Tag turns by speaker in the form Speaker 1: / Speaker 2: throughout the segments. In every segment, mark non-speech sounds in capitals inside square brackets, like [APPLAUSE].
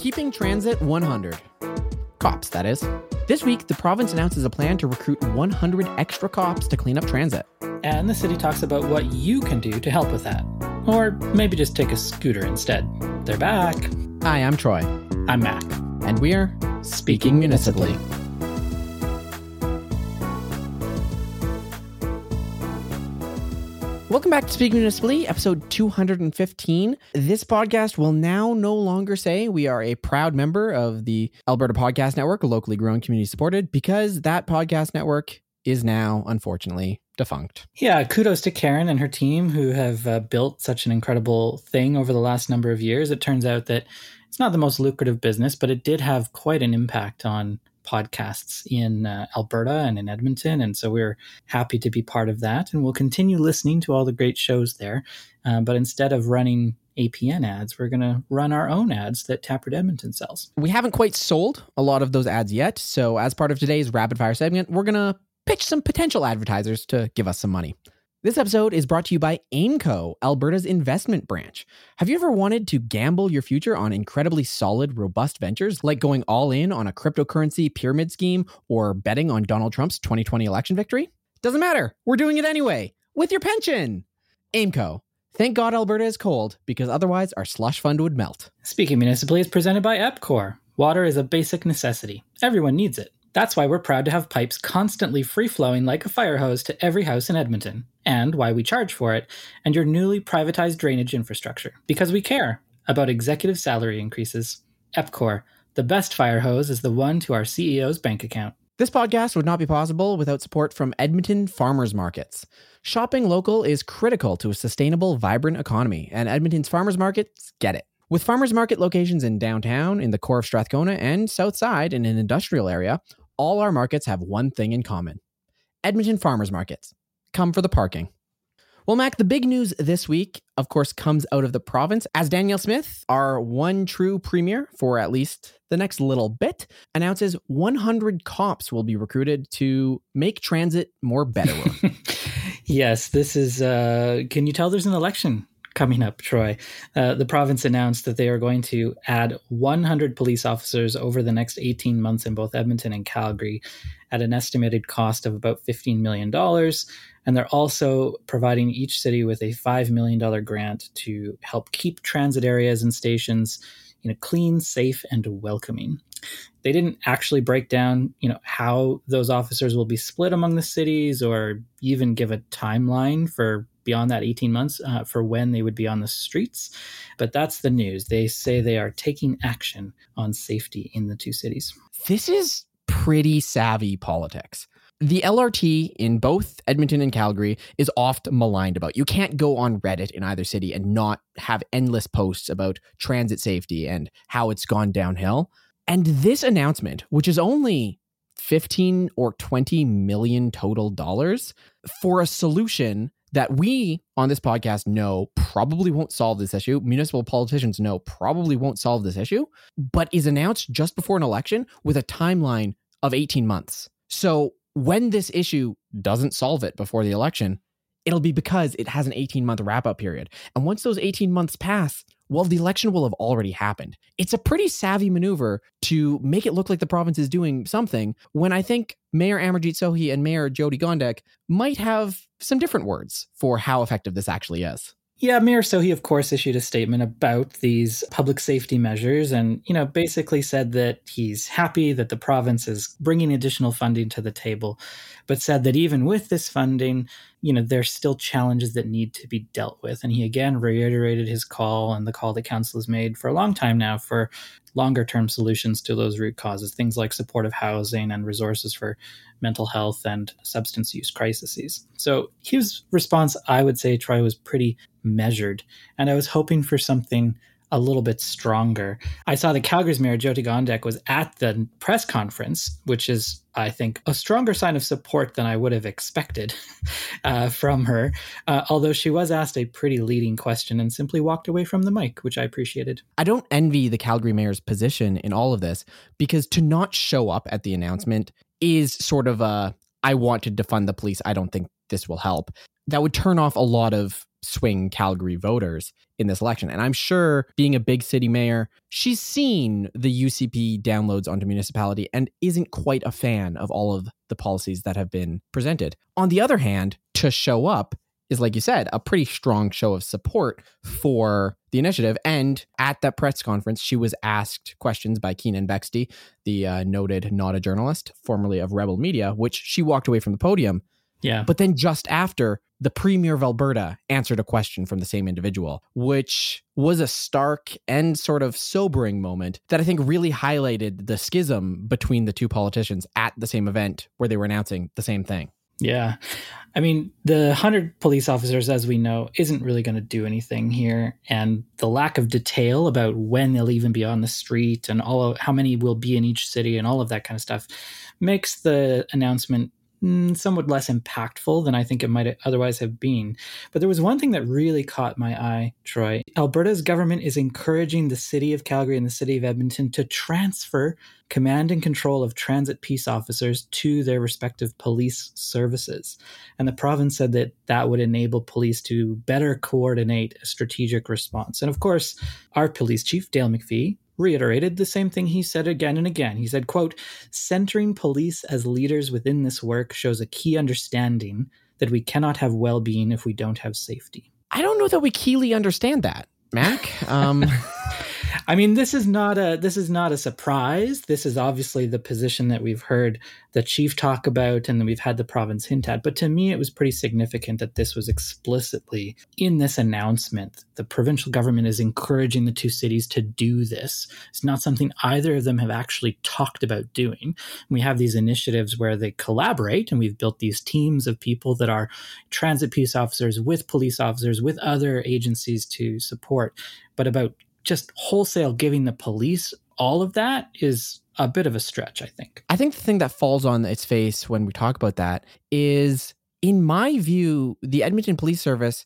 Speaker 1: Keeping Transit 100. Cops, that is. This week, the province announces a plan to recruit 100 extra cops to clean up transit.
Speaker 2: And the city talks about what you can do to help with that. Or maybe just take a scooter instead. They're back.
Speaker 1: Hi, I'm Troy.
Speaker 2: I'm Mac.
Speaker 1: And we're Speaking Municipally. Welcome back to Speaking Municipally, episode 215. This podcast will now no longer say we are a proud member of the Alberta Podcast Network, a locally grown, community supported, because that podcast network is now, unfortunately, defunct.
Speaker 2: Yeah, kudos to Karen and her team who have uh, built such an incredible thing over the last number of years. It turns out that it's not the most lucrative business, but it did have quite an impact on podcasts in uh, Alberta and in Edmonton. And so we're happy to be part of that. And we'll continue listening to all the great shows there. Uh, but instead of running APN ads, we're going to run our own ads that Taproot Edmonton sells.
Speaker 1: We haven't quite sold a lot of those ads yet. So as part of today's rapid fire segment, we're going to pitch some potential advertisers to give us some money. This episode is brought to you by AIMCO, Alberta's investment branch. Have you ever wanted to gamble your future on incredibly solid, robust ventures like going all in on a cryptocurrency pyramid scheme or betting on Donald Trump's 2020 election victory? Doesn't matter. We're doing it anyway with your pension. AIMCO. Thank God Alberta is cold because otherwise our slush fund would melt.
Speaker 2: Speaking municipally is presented by EPCOR. Water is a basic necessity. Everyone needs it. That's why we're proud to have pipes constantly free flowing like a fire hose to every house in Edmonton, and why we charge for it, and your newly privatized drainage infrastructure. Because we care about executive salary increases. EPCOR, the best fire hose is the one to our CEO's bank account.
Speaker 1: This podcast would not be possible without support from Edmonton Farmers Markets. Shopping local is critical to a sustainable, vibrant economy, and Edmonton's farmers markets get it. With farmers market locations in downtown, in the core of Strathcona, and south side in an industrial area, all our markets have one thing in common Edmonton farmers markets. Come for the parking. Well, Mac, the big news this week, of course, comes out of the province as Danielle Smith, our one true premier for at least the next little bit, announces 100 cops will be recruited to make transit more better. [LAUGHS]
Speaker 2: yes, this is. Uh, can you tell there's an election coming up, Troy. Uh, the province announced that they are going to add 100 police officers over the next 18 months in both Edmonton and Calgary at an estimated cost of about $15 million. And they're also providing each city with a $5 million grant to help keep transit areas and stations you know, clean, safe, and welcoming. They didn't actually break down, you know, how those officers will be split among the cities or even give a timeline for beyond that 18 months uh, for when they would be on the streets. But that's the news. They say they are taking action on safety in the two cities.
Speaker 1: This is pretty savvy politics. The LRT in both Edmonton and Calgary is oft maligned about. You can't go on Reddit in either city and not have endless posts about transit safety and how it's gone downhill. And this announcement, which is only 15 or 20 million total dollars for a solution that we on this podcast know probably won't solve this issue. Municipal politicians know probably won't solve this issue, but is announced just before an election with a timeline of 18 months. So when this issue doesn't solve it before the election, it'll be because it has an 18 month wrap up period. And once those 18 months pass, well, the election will have already happened. It's a pretty savvy maneuver to make it look like the province is doing something when I think Mayor Amarjeet Sohi and Mayor Jyoti Gondek might have some different words for how effective this actually is.
Speaker 2: Yeah, Mayor Sohi, of course, issued a statement about these public safety measures and, you know, basically said that he's happy that the province is bringing additional funding to the table, but said that even with this funding, you know, there's still challenges that need to be dealt with. And he again reiterated his call and the call that council has made for a long time now for longer term solutions to those root causes, things like supportive housing and resources for mental health and substance use crises. So his response, I would say, Troy, was pretty measured. And I was hoping for something a little bit stronger. I saw that Calgary's mayor Jyoti Gondek was at the press conference, which is, I think, a stronger sign of support than I would have expected [LAUGHS] uh, from her. Uh, although she was asked a pretty leading question and simply walked away from the mic, which I appreciated.
Speaker 1: I don't envy the Calgary mayor's position in all of this because to not show up at the announcement is sort of a I want to defund the police. I don't think this will help that would turn off a lot of swing Calgary voters in this election. And I'm sure being a big city mayor, she's seen the UCP downloads onto municipality and isn't quite a fan of all of the policies that have been presented. On the other hand, to show up is, like you said, a pretty strong show of support for the initiative. And at that press conference, she was asked questions by Keenan Bexte, the uh, noted not a journalist, formerly of Rebel Media, which she walked away from the podium.
Speaker 2: Yeah.
Speaker 1: But then just after, the premier of Alberta answered a question from the same individual, which was a stark and sort of sobering moment that I think really highlighted the schism between the two politicians at the same event where they were announcing the same thing.
Speaker 2: Yeah. I mean, the 100 police officers, as we know, isn't really going to do anything here. And the lack of detail about when they'll even be on the street and all of how many will be in each city and all of that kind of stuff makes the announcement Mm, somewhat less impactful than I think it might otherwise have been. But there was one thing that really caught my eye, Troy. Alberta's government is encouraging the city of Calgary and the city of Edmonton to transfer command and control of transit peace officers to their respective police services. And the province said that that would enable police to better coordinate a strategic response. And of course, our police chief, Dale McFee, reiterated the same thing he said again and again. He said, quote, centering police as leaders within this work shows a key understanding that we cannot have well-being if we don't have safety.
Speaker 1: I don't know that we keenly understand that, Mac. Um, [LAUGHS]
Speaker 2: I mean, this is not a this is not a surprise. This is obviously the position that we've heard the chief talk about and we've had the province hint at. But to me, it was pretty significant that this was explicitly in this announcement. The provincial government is encouraging the two cities to do this. It's not something either of them have actually talked about doing. We have these initiatives where they collaborate, and we've built these teams of people that are transit peace officers with police officers, with other agencies to support. But about just wholesale giving the police all of that is a bit of a stretch, I think.
Speaker 1: I think the thing that falls on its face when we talk about that is, in my view, the Edmonton Police Service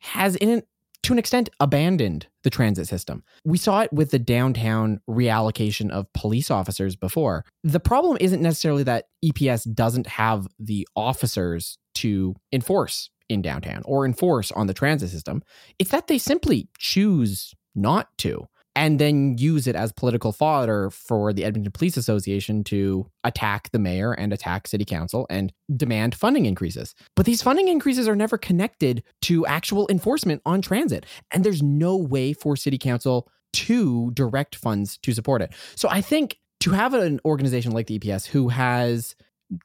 Speaker 1: has, in to an extent, abandoned the transit system. We saw it with the downtown reallocation of police officers before. The problem isn't necessarily that EPS doesn't have the officers to enforce in downtown or enforce on the transit system. It's that they simply choose not to and then use it as political fodder for the Edmonton Police Association to attack the mayor and attack city council and demand funding increases. But these funding increases are never connected to actual enforcement on transit. And there's no way for city council to direct funds to support it. So I think to have an organization like the EPS who has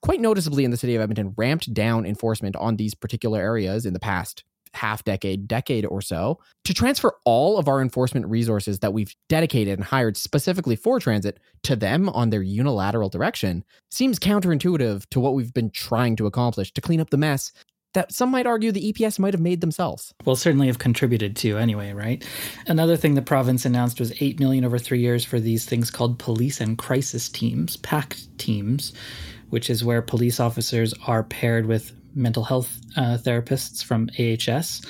Speaker 1: quite noticeably in the city of Edmonton ramped down enforcement on these particular areas in the past half decade, decade or so, to transfer all of our enforcement resources that we've dedicated and hired specifically for transit to them on their unilateral direction seems counterintuitive to what we've been trying to accomplish to clean up the mess that some might argue the EPS might have made themselves.
Speaker 2: Well, certainly have contributed to anyway, right? Another thing the province announced was 8 million over 3 years for these things called police and crisis teams, PACT teams, which is where police officers are paired with mental health uh, therapists from AHS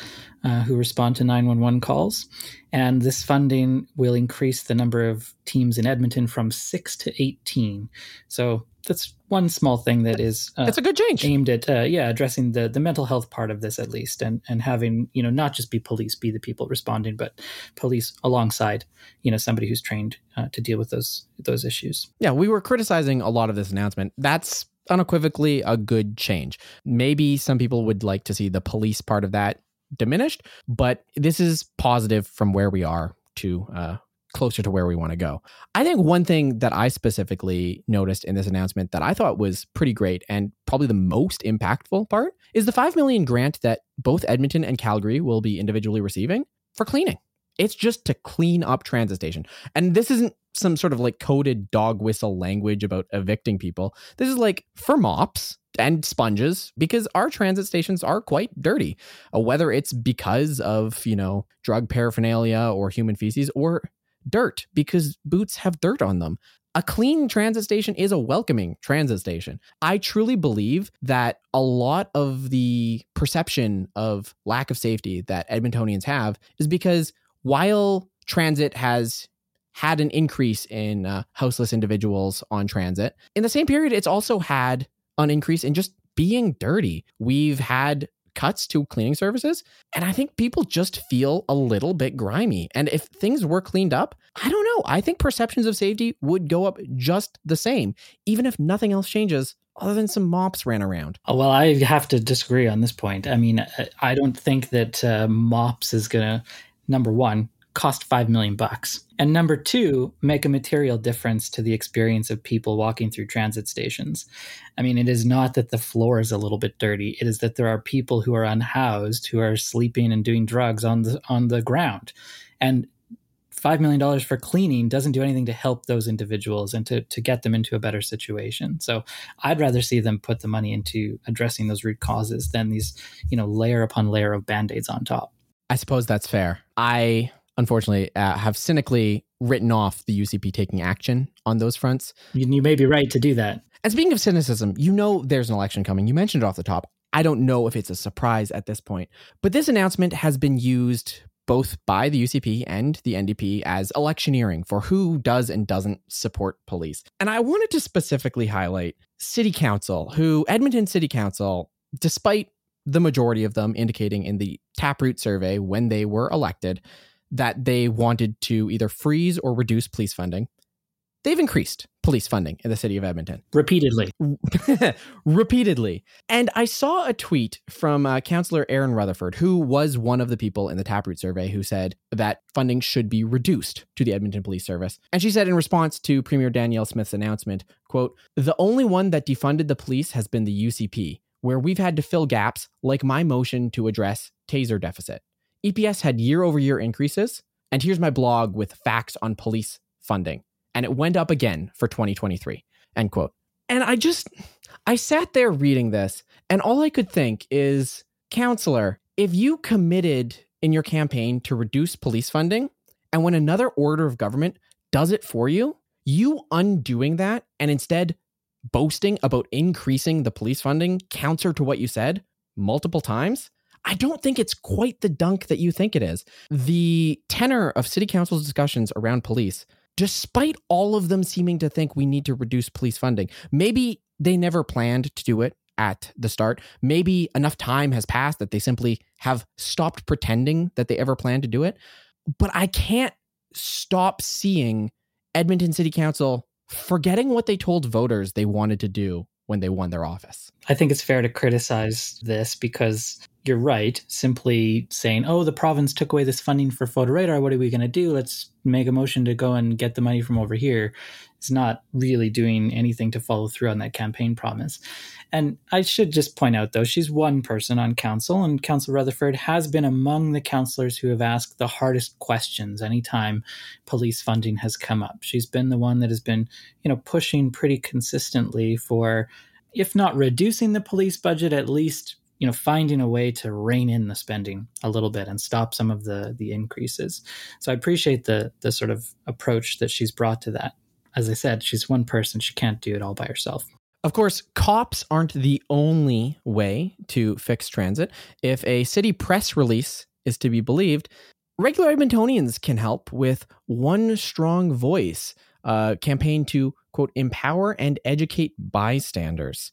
Speaker 2: uh, who respond to 911 calls. And this funding will increase the number of teams in Edmonton from six to 18. So that's one small thing that is
Speaker 1: uh, that's a good change
Speaker 2: aimed at uh, yeah addressing the the mental health part of this at least and and having you know not just be police be the people responding but police alongside you know somebody who's trained uh, to deal with those those issues
Speaker 1: yeah we were criticizing a lot of this announcement that's unequivocally a good change. Maybe some people would like to see the police part of that diminished, but this is positive from where we are to uh, closer to where we want to go. I think one thing that I specifically noticed in this announcement that I thought was pretty great and probably the most impactful part is the 5 million grant that both Edmonton and Calgary will be individually receiving for cleaning. It's just to clean up transit station. And this isn't some sort of like coded dog whistle language about evicting people. This is like for mops and sponges because our transit stations are quite dirty. Uh, whether it's because of, you know, drug paraphernalia or human feces or dirt because boots have dirt on them. A clean transit station is a welcoming transit station. I truly believe that a lot of the perception of lack of safety that Edmontonians have is because while transit has had an increase in uh, houseless individuals on transit. In the same period, it's also had an increase in just being dirty. We've had cuts to cleaning services. And I think people just feel a little bit grimy. And if things were cleaned up, I don't know. I think perceptions of safety would go up just the same, even if nothing else changes other than some mops ran around.
Speaker 2: Oh, well, I have to disagree on this point. I mean, I don't think that uh, mops is going to, number one, cost 5 million bucks. And number two, make a material difference to the experience of people walking through transit stations. I mean, it is not that the floor is a little bit dirty. It is that there are people who are unhoused who are sleeping and doing drugs on the on the ground. And $5 million for cleaning doesn't do anything to help those individuals and to, to get them into a better situation. So I'd rather see them put the money into addressing those root causes than these, you know, layer upon layer of band-aids on top.
Speaker 1: I suppose that's fair. I unfortunately uh, have cynically written off the UCP taking action on those fronts.
Speaker 2: You, you may be right to do that.
Speaker 1: And speaking of cynicism, you know there's an election coming. You mentioned it off the top. I don't know if it's a surprise at this point, but this announcement has been used both by the UCP and the NDP as electioneering for who does and doesn't support police. And I wanted to specifically highlight City Council, who Edmonton City Council, despite the majority of them indicating in the Taproot survey when they were elected that they wanted to either freeze or reduce police funding they've increased police funding in the city of Edmonton
Speaker 2: repeatedly. [LAUGHS]
Speaker 1: repeatedly. And I saw a tweet from uh, Councillor Erin Rutherford, who was one of the people in the Taproot survey who said that funding should be reduced to the Edmonton Police Service. And she said in response to Premier Danielle Smith's announcement, quote, "The only one that defunded the police has been the UCP, where we've had to fill gaps like my motion to address taser deficit. EPS had year-over-year increases, and here's my blog with facts on police funding. And it went up again for 2023 end quote. And i just i sat there reading this and all i could think is counselor if you committed in your campaign to reduce police funding and when another order of government does it for you you undoing that and instead boasting about increasing the police funding counter to what you said multiple times I don't think it's quite the dunk that you think it is. The tenor of city council's discussions around police despite all of them seeming to think we need to reduce police funding. Maybe they never planned to do it at the start. Maybe enough time has passed that they simply have stopped pretending that they ever planned to do it. But I can't stop seeing Edmonton City Council forgetting what they told voters they wanted to do when they won their office.
Speaker 2: I think it's fair to criticize this because you're right. Simply saying, oh, the province took away this funding for photo radar. What are we going to do? Let's make a motion to go and get the money from over here. It's not really doing anything to follow through on that campaign promise. And I should just point out, though, she's one person on council, and Council Rutherford has been among the councillors who have asked the hardest questions anytime police funding has come up. She's been the one that has been, you know, pushing pretty consistently for, if not reducing the police budget, at least you know finding a way to rein in the spending a little bit and stop some of the the increases. So i appreciate the the sort of approach that she's brought to that. As i said she's one person. She can't do it all by herself.
Speaker 1: Of course, cops aren't the only way to fix transit. If a city press release is to be believed, regular Edmontonians can help with One Strong Voice, a campaign to, quote, empower and educate bystanders.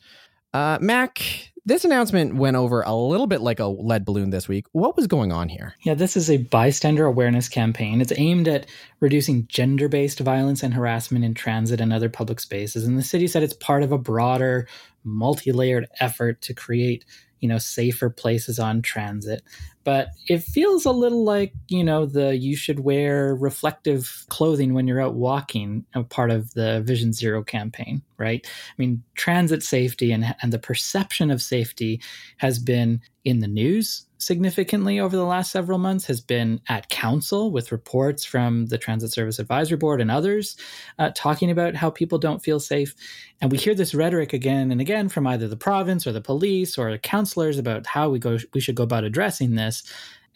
Speaker 1: Uh, Mac, this announcement went over a little bit like a lead balloon this week. What was going on here?
Speaker 2: Yeah, this is a bystander awareness campaign. It's aimed at reducing gender based violence and harassment in transit and other public spaces. And the city said it's part of a broader, multi layered effort to create you know safer places on transit. But it feels a little like you know the you should wear reflective clothing when you're out walking a part of the vision zero campaign right? I mean transit safety and, and the perception of safety has been in the news significantly over the last several months has been at council with reports from the Transit Service Advisory Board and others uh, talking about how people don't feel safe. And we hear this rhetoric again and again from either the province or the police or the councillors about how we go we should go about addressing this.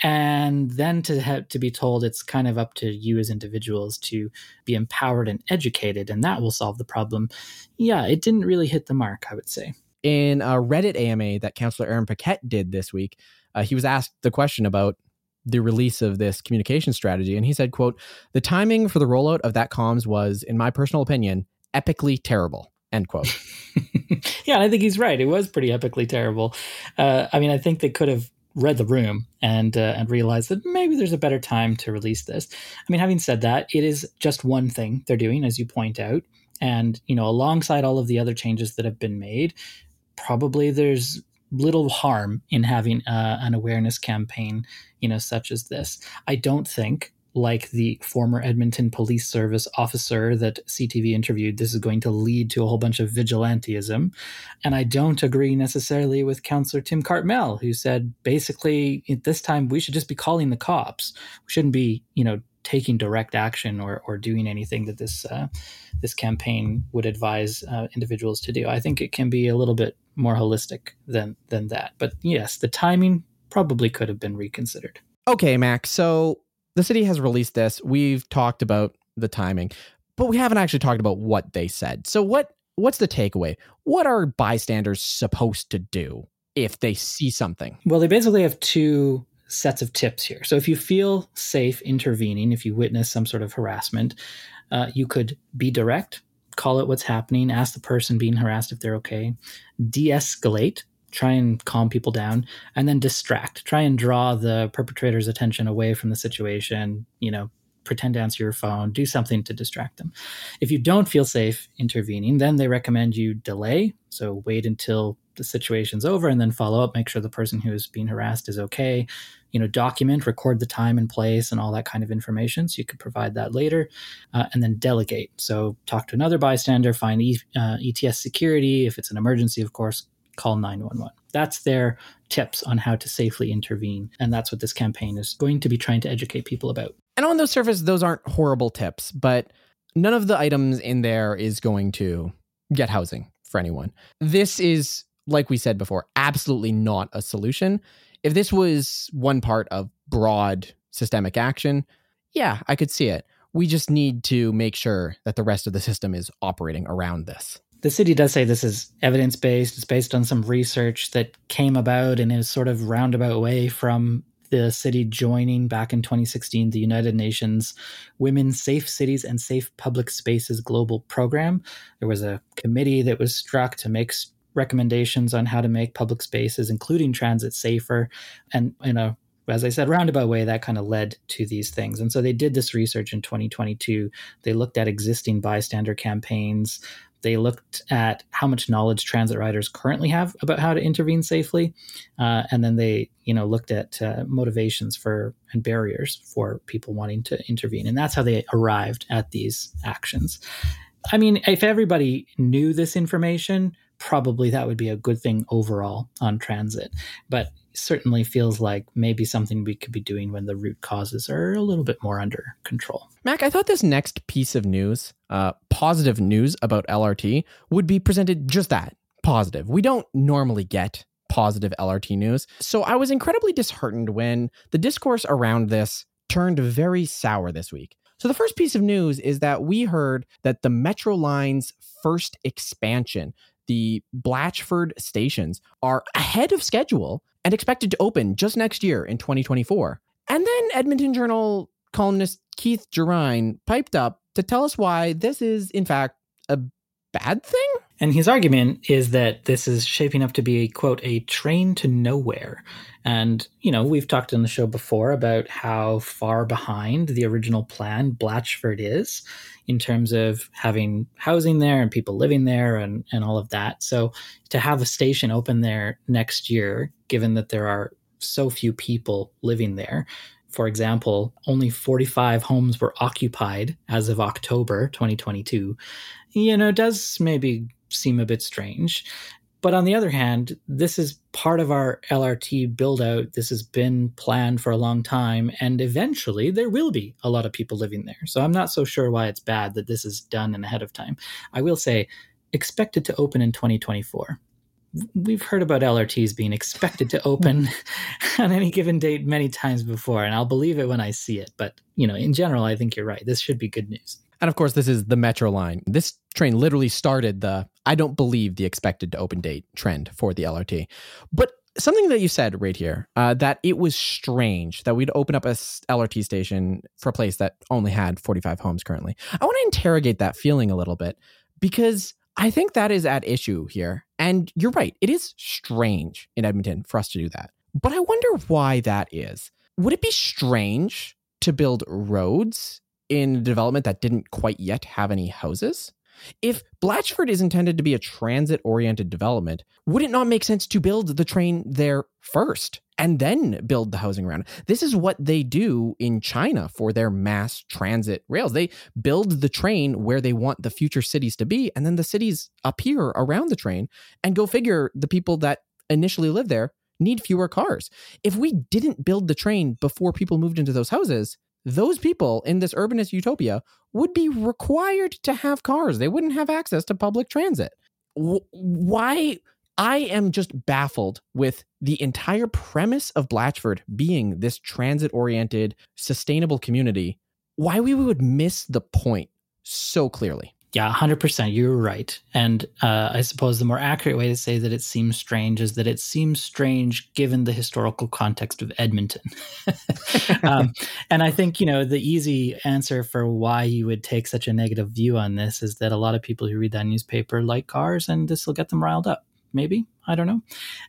Speaker 2: And then to have to be told it's kind of up to you as individuals to be empowered and educated, and that will solve the problem. Yeah, it didn't really hit the mark, I would say.
Speaker 1: In a Reddit AMA that Councillor Aaron Paquette did this week, uh, he was asked the question about the release of this communication strategy and he said quote the timing for the rollout of that comms was in my personal opinion epically terrible End quote. [LAUGHS]
Speaker 2: yeah, I think he's right. It was pretty epically terrible. Uh, I mean, I think they could have read the room and uh, and realized that maybe there's a better time to release this. I mean, having said that, it is just one thing they're doing, as you point out, and you know, alongside all of the other changes that have been made, probably there's little harm in having uh, an awareness campaign, you know, such as this. I don't think like the former Edmonton Police Service officer that CTV interviewed, this is going to lead to a whole bunch of vigilantism. And I don't agree necessarily with Councillor Tim Cartmell, who said basically at this time we should just be calling the cops. We shouldn't be, you know, taking direct action or, or doing anything that this uh, this campaign would advise uh, individuals to do. I think it can be a little bit more holistic than than that. But yes, the timing probably could have been reconsidered.
Speaker 1: Okay, Max. So the city has released this. We've talked about the timing, but we haven't actually talked about what they said. So what what's the takeaway? What are bystanders supposed to do if they see something?
Speaker 2: Well, they basically have two sets of tips here. So if you feel safe intervening, if you witness some sort of harassment, uh, you could be direct, call it what's happening, ask the person being harassed if they're okay, de escalate, try and calm people down and then distract. Try and draw the perpetrator's attention away from the situation you know pretend to answer your phone do something to distract them. If you don't feel safe intervening then they recommend you delay so wait until the situation's over and then follow up make sure the person who is being harassed is okay you know document record the time and place and all that kind of information so you could provide that later uh, and then delegate so talk to another bystander find e- uh, ets security if it's an emergency of course call 911. That's their tips on how to safely intervene. And that's what this campaign is going to be trying to educate people about.
Speaker 1: And on the surface, those aren't horrible tips, but none of the items in there is going to get housing for anyone. This is, like we said before, absolutely not a solution. If this was one part of broad systemic action, yeah, I could see it. We just need to make sure that the rest of the system is operating around this
Speaker 2: the city does say this is evidence based. It's based on some research that came about in a sort of roundabout way from the city joining back in 2016 the United Nations Women's Safe Cities and Safe Public Spaces Global Program. There was a committee that was struck to make recommendations on how to make public spaces, including transit, safer. And in a as I said, roundabout way, that kind of led to these things. And so they did this research in 2022. They looked at existing bystander campaigns. They looked at how much knowledge transit riders currently have about how to intervene safely, uh, and then they, you know, looked at uh, motivations for and barriers for people wanting to intervene, and that's how they arrived at these actions. I mean, if everybody knew this information, probably that would be a good thing overall on transit. But certainly feels like maybe something we could be doing when the root causes are a little bit more under control.
Speaker 1: Mac, I thought this next piece of news, uh, positive news about LRT, would be presented just that positive. We don't normally get positive LRT news. So I was incredibly disheartened when the discourse around this turned very sour this week. So the first piece of news is that we heard that the Metro Line's first expansion, the Blatchford stations, are ahead of schedule and expected to open just next year in 2024. And then Edmonton Journal columnist Keith Gerein piped up to tell us why this is, in fact, a bad thing.
Speaker 2: And his argument is that this is shaping up to be a quote, a train to nowhere. And, you know, we've talked on the show before about how far behind the original plan Blatchford is in terms of having housing there and people living there and, and all of that. So to have a station open there next year, given that there are so few people living there, for example, only 45 homes were occupied as of October 2022, you know, does maybe seem a bit strange. But on the other hand, this is part of our LRT build out. This has been planned for a long time, and eventually there will be a lot of people living there. So I'm not so sure why it's bad that this is done and ahead of time. I will say, expected to open in 2024 we've heard about LRTs being expected to open [LAUGHS] on any given date many times before, and I'll believe it when I see it. But you know, in general, I think you're right. This should be good news.
Speaker 1: And of course, this is the Metro line. This train literally started the I don't believe the expected to open date trend for the LRT. But something that you said right here uh, that it was strange that we'd open up a LRT station for a place that only had 45 homes currently. I want to interrogate that feeling a little bit because I think that is at issue here. And you're right, it is strange in Edmonton for us to do that. But I wonder why that is. Would it be strange to build roads in a development that didn't quite yet have any houses? If Blatchford is intended to be a transit oriented development, would it not make sense to build the train there first and then build the housing around? This is what they do in China for their mass transit rails. They build the train where they want the future cities to be, and then the cities appear around the train. And go figure, the people that initially live there need fewer cars. If we didn't build the train before people moved into those houses, those people in this urbanist utopia would be required to have cars. They wouldn't have access to public transit. Why? I am just baffled with the entire premise of Blatchford being this transit oriented, sustainable community. Why we would miss the point so clearly.
Speaker 2: Yeah, 100%. You're right. And uh, I suppose the more accurate way to say that it seems strange is that it seems strange given the historical context of Edmonton. [LAUGHS] um, and I think, you know, the easy answer for why you would take such a negative view on this is that a lot of people who read that newspaper like cars and this will get them riled up. Maybe. I don't know.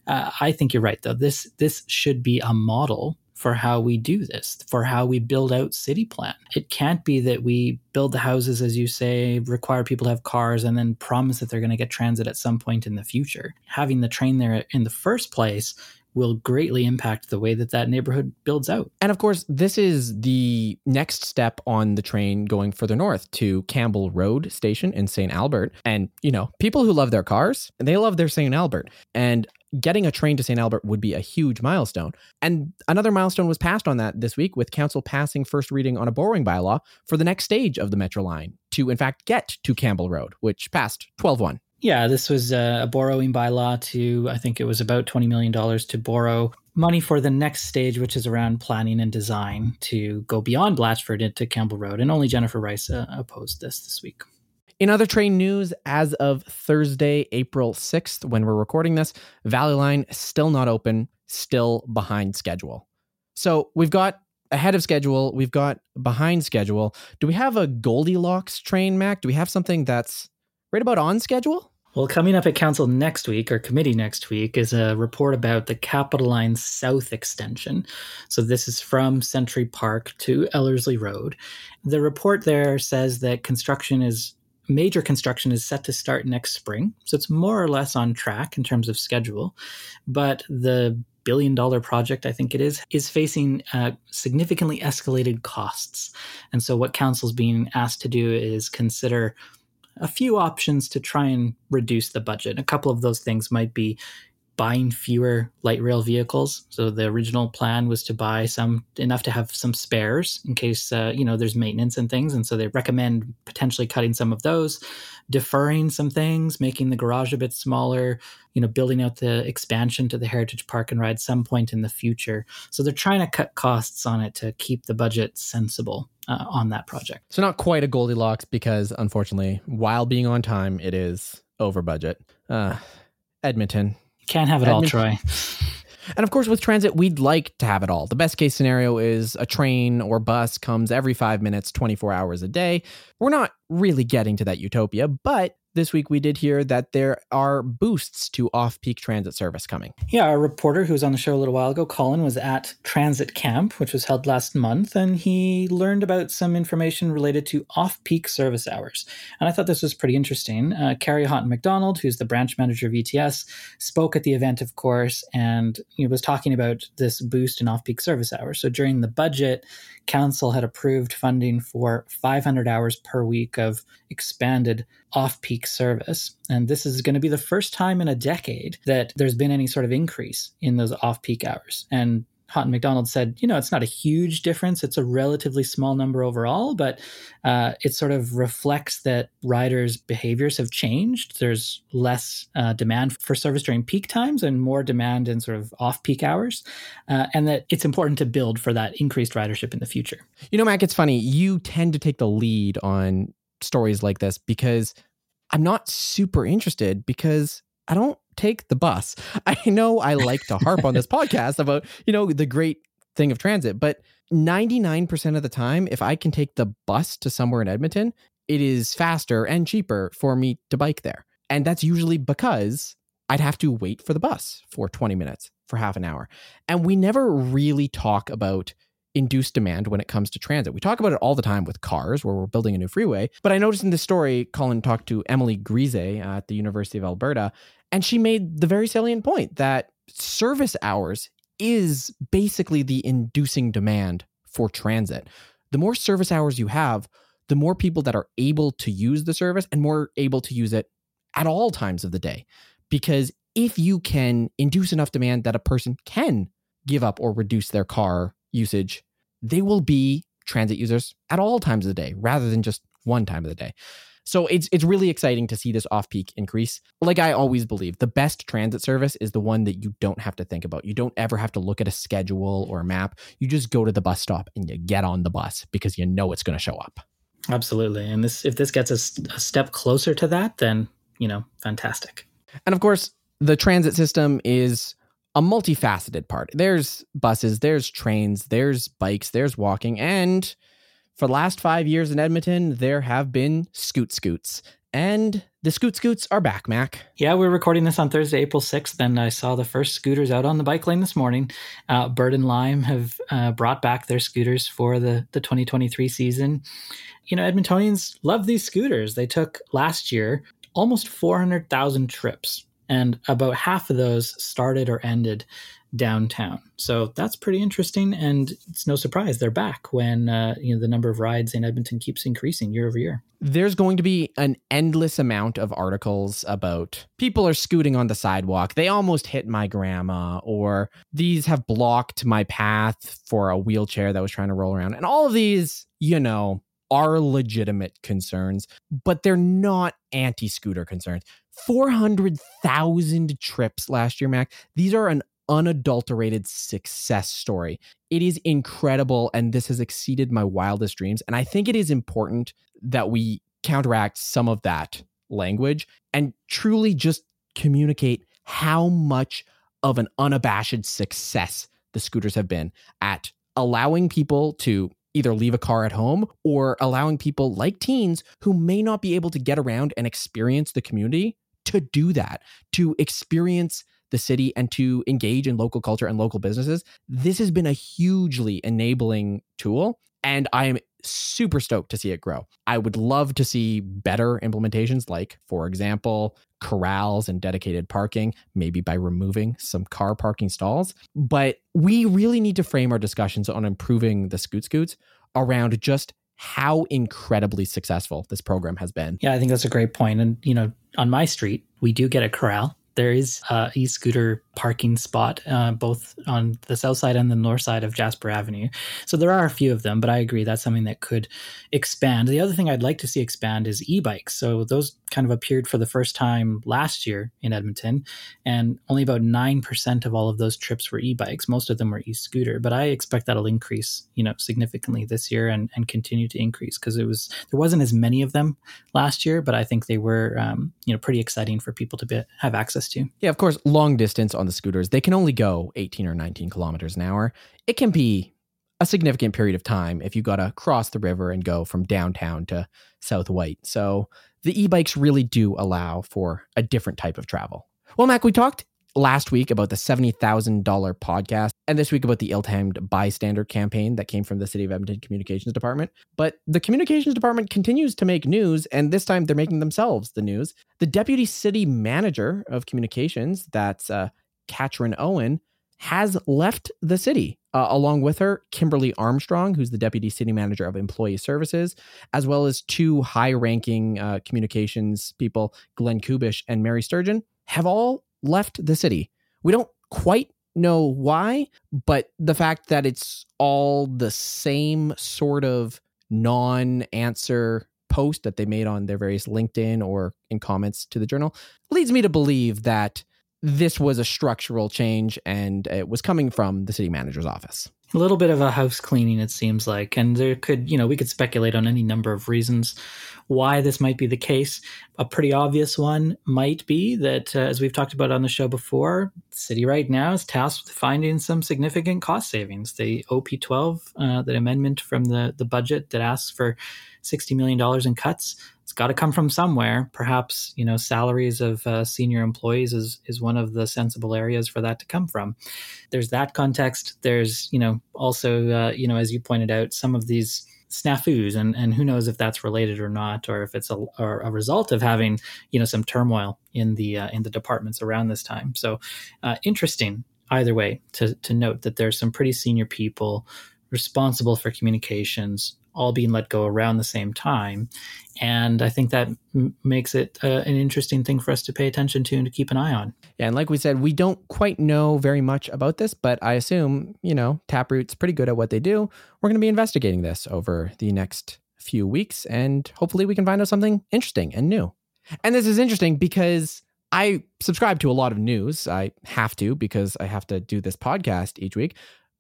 Speaker 2: Uh, I think you're right, though. This this should be a model for how we do this, for how we build out city plan. It can't be that we build the houses, as you say, require people to have cars, and then promise that they're going to get transit at some point in the future. Having the train there in the first place will greatly impact the way that that neighborhood builds out.
Speaker 1: And of course, this is the next step on the train going further north to Campbell Road station in St. Albert. And, you know, people who love their cars, they love their St. Albert. And getting a train to St. Albert would be a huge milestone. And another milestone was passed on that this week with council passing first reading on a borrowing bylaw for the next stage of the Metro line to, in fact, get to Campbell Road, which passed 12 1.
Speaker 2: Yeah, this was a borrowing bylaw to, I think it was about $20 million to borrow money for the next stage, which is around planning and design to go beyond Blatchford into Campbell Road. And only Jennifer Rice uh, opposed this this week.
Speaker 1: In other train news, as of Thursday, April 6th, when we're recording this, Valley Line still not open, still behind schedule. So we've got ahead of schedule, we've got behind schedule. Do we have a Goldilocks train, Mac? Do we have something that's right about on schedule?
Speaker 2: Well, coming up at council next week or committee next week is a report about the Capital Line South extension. So this is from Century Park to Ellerslie Road. The report there says that construction is major construction is set to start next spring. So it's more or less on track in terms of schedule. But the billion dollar project, I think it is, is facing uh, significantly escalated costs. And so what council's being asked to do is consider a few options to try and reduce the budget. A couple of those things might be buying fewer light rail vehicles. So the original plan was to buy some enough to have some spares in case uh, you know there's maintenance and things, and so they recommend potentially cutting some of those, deferring some things, making the garage a bit smaller. You know, building out the expansion to the Heritage Park and Ride some point in the future. So they're trying to cut costs on it to keep the budget sensible. Uh, on that project.
Speaker 1: So not quite a Goldilocks because unfortunately, while being on time, it is over budget. Uh, Edmonton,
Speaker 2: can't have it all, Troy.
Speaker 1: And of course, with transit, we'd like to have it all. The best case scenario is a train or bus comes every five minutes, 24 hours a day. We're not really getting to that utopia, but this week we did hear that there are boosts to off peak transit service coming.
Speaker 2: Yeah, our reporter who was on the show a little while ago, Colin, was at Transit Camp, which was held last month, and he learned about some information related to off peak service hours. And I thought this was pretty interesting. Uh, Carrie Hotton-MacDonald, who's the branch manager of ETS, spoke at the event, of course, and was talking about this boost in off peak service hours. So during the budget, Council had approved funding for 500 hours per week of expanded off peak service. And this is going to be the first time in a decade that there's been any sort of increase in those off peak hours. And Hotton-MacDonald said, you know, it's not a huge difference. It's a relatively small number overall, but uh, it sort of reflects that riders' behaviors have changed. There's less uh, demand for service during peak times and more demand in sort of off peak hours, uh, and that it's important to build for that increased ridership in the future.
Speaker 1: You know, Mac, it's funny. You tend to take the lead on stories like this because I'm not super interested because I don't take the bus. [LAUGHS] I know I like to harp on this [LAUGHS] podcast about, you know, the great thing of transit, but 99% of the time, if I can take the bus to somewhere in Edmonton, it is faster and cheaper for me to bike there. And that's usually because I'd have to wait for the bus for 20 minutes, for half an hour. And we never really talk about induced demand when it comes to transit. We talk about it all the time with cars where we're building a new freeway. But I noticed in this story, Colin talked to Emily Grise uh, at the University of Alberta, and she made the very salient point that service hours is basically the inducing demand for transit. The more service hours you have, the more people that are able to use the service and more able to use it at all times of the day. Because if you can induce enough demand that a person can give up or reduce their car usage, they will be transit users at all times of the day rather than just one time of the day. So it's it's really exciting to see this off-peak increase. Like I always believe, the best transit service is the one that you don't have to think about. You don't ever have to look at a schedule or a map. You just go to the bus stop and you get on the bus because you know it's going to show up.
Speaker 2: Absolutely. And this if this gets us a step closer to that, then, you know, fantastic.
Speaker 1: And of course, the transit system is a multifaceted part. There's buses, there's trains, there's bikes, there's walking, and for the last five years in Edmonton, there have been scoot scoots. And the scoot scoots are back, Mac.
Speaker 2: Yeah, we're recording this on Thursday, April 6th, and I saw the first scooters out on the bike lane this morning. Uh, Bird and Lime have uh, brought back their scooters for the, the 2023 season. You know, Edmontonians love these scooters. They took last year almost 400,000 trips and about half of those started or ended downtown. So that's pretty interesting, and it's no surprise they're back when uh, you know the number of rides in Edmonton keeps increasing year over year.
Speaker 1: There's going to be an endless amount of articles about people are scooting on the sidewalk. They almost hit my grandma, or these have blocked my path for a wheelchair that was trying to roll around, and all of these, you know, are legitimate concerns, but they're not anti scooter concerns. 400,000 trips last year, Mac. These are an unadulterated success story. It is incredible, and this has exceeded my wildest dreams. And I think it is important that we counteract some of that language and truly just communicate how much of an unabashed success the scooters have been at allowing people to either leave a car at home or allowing people like teens who may not be able to get around and experience the community to do that, to experience the city and to engage in local culture and local businesses. This has been a hugely enabling tool. And I am super stoked to see it grow. I would love to see better implementations, like, for example, corrals and dedicated parking, maybe by removing some car parking stalls. But we really need to frame our discussions on improving the scoot scoots around just how incredibly successful this program has been.
Speaker 2: Yeah, I think that's a great point. And, you know, on my street, we do get a corral there is a e-scooter parking spot uh, both on the south side and the north side of Jasper Avenue. So there are a few of them, but I agree that's something that could expand. The other thing I'd like to see expand is e-bikes. So those kind of appeared for the first time last year in Edmonton, and only about 9% of all of those trips were e-bikes. Most of them were e-scooter, but I expect that'll increase, you know, significantly this year and, and continue to increase because it was there wasn't as many of them last year, but I think they were um, you know pretty exciting for people to be, have access to.
Speaker 1: Yeah, of course, long distance on the scooters, they can only go 18 or 19 kilometers an hour. It can be a significant period of time if you got to cross the river and go from downtown to South White. So the e bikes really do allow for a different type of travel. Well, Mac, we talked last week about the $70,000 podcast and this week about the ill-timed bystander campaign that came from the City of Edmonton Communications Department. But the Communications Department continues to make news and this time they're making themselves the news. The Deputy City Manager of Communications, that's uh, Catrin Owen, has left the city. Uh, along with her, Kimberly Armstrong, who's the Deputy City Manager of Employee Services, as well as two high ranking uh, communications people, Glenn Kubish and Mary Sturgeon, have all left the city. We don't quite know why, but the fact that it's all the same sort of non answer post that they made on their various LinkedIn or in comments to the journal leads me to believe that this was a structural change and it was coming from the city manager's office.
Speaker 2: A little bit of a house cleaning, it seems like. And there could, you know, we could speculate on any number of reasons why this might be the case. A pretty obvious one might be that, uh, as we've talked about on the show before, city right now is tasked with finding some significant cost savings. The OP12, uh, that amendment from the, the budget that asks for $60 million in cuts, it's got to come from somewhere. Perhaps, you know, salaries of uh, senior employees is, is one of the sensible areas for that to come from. There's that context. There's, you know, also, uh, you know, as you pointed out, some of these snafus and and who knows if that's related or not or if it's a, a result of having you know some turmoil in the uh, in the departments around this time. So uh, interesting either way to to note that there's some pretty senior people responsible for communications all being let go around the same time. And I think that m- makes it uh, an interesting thing for us to pay attention to and to keep an eye on.
Speaker 1: Yeah, and like we said, we don't quite know very much about this, but I assume, you know, Taproot's pretty good at what they do. We're going to be investigating this over the next few weeks, and hopefully we can find out something interesting and new. And this is interesting because I subscribe to a lot of news. I have to because I have to do this podcast each week.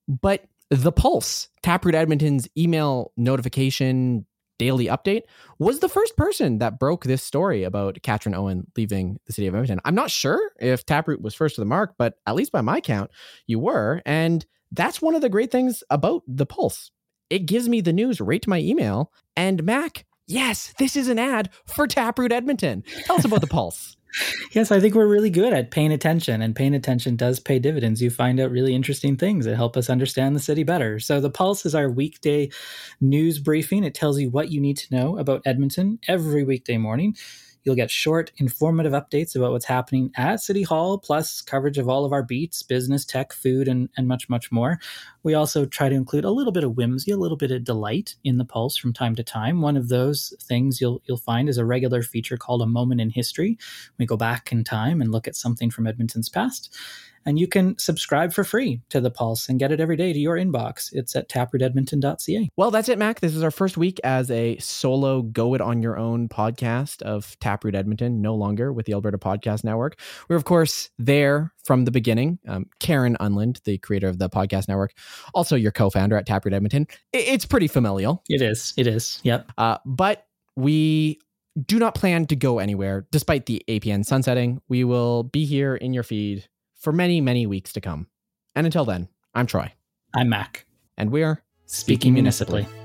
Speaker 1: But the Pulse, Taproot Edmonton's email notification daily update, was the first person that broke this story about Catrin Owen leaving the city of Edmonton. I'm not sure if Taproot was first to the mark, but at least by my count, you were. And that's one of the great things about the Pulse. It gives me the news right to my email. And Mac, yes, this is an ad for Taproot Edmonton. Tell us about the Pulse.
Speaker 2: Yes, I think we're really good at paying attention, and paying attention does pay dividends. You find out really interesting things that help us understand the city better. So, the Pulse is our weekday news briefing. It tells you what you need to know about Edmonton every weekday morning. You'll get short, informative updates about what's happening at City Hall, plus coverage of all of our beats, business, tech, food, and, and much, much more. We also try to include a little bit of whimsy, a little bit of delight in the pulse from time to time. One of those things you'll you'll find is a regular feature called a moment in history. We go back in time and look at something from Edmonton's past and you can subscribe for free to The Pulse and get it every day to your inbox. It's at taprootedmonton.ca.
Speaker 1: Well, that's it, Mac. This is our first week as a solo go it on your own podcast of Taproot Edmonton, no longer with the Alberta Podcast Network. We're, of course, there from the beginning. Um, Karen Unland, the creator of the podcast network, also your co founder at Taproot Edmonton. It's pretty familial.
Speaker 2: It is. It is. Yep.
Speaker 1: Uh, but we do not plan to go anywhere despite the APN sunsetting. We will be here in your feed for many, many weeks to come. And until then, I'm Troy.
Speaker 2: I'm Mac.
Speaker 1: And we're
Speaker 2: Speaking, Speaking municipally. municipally.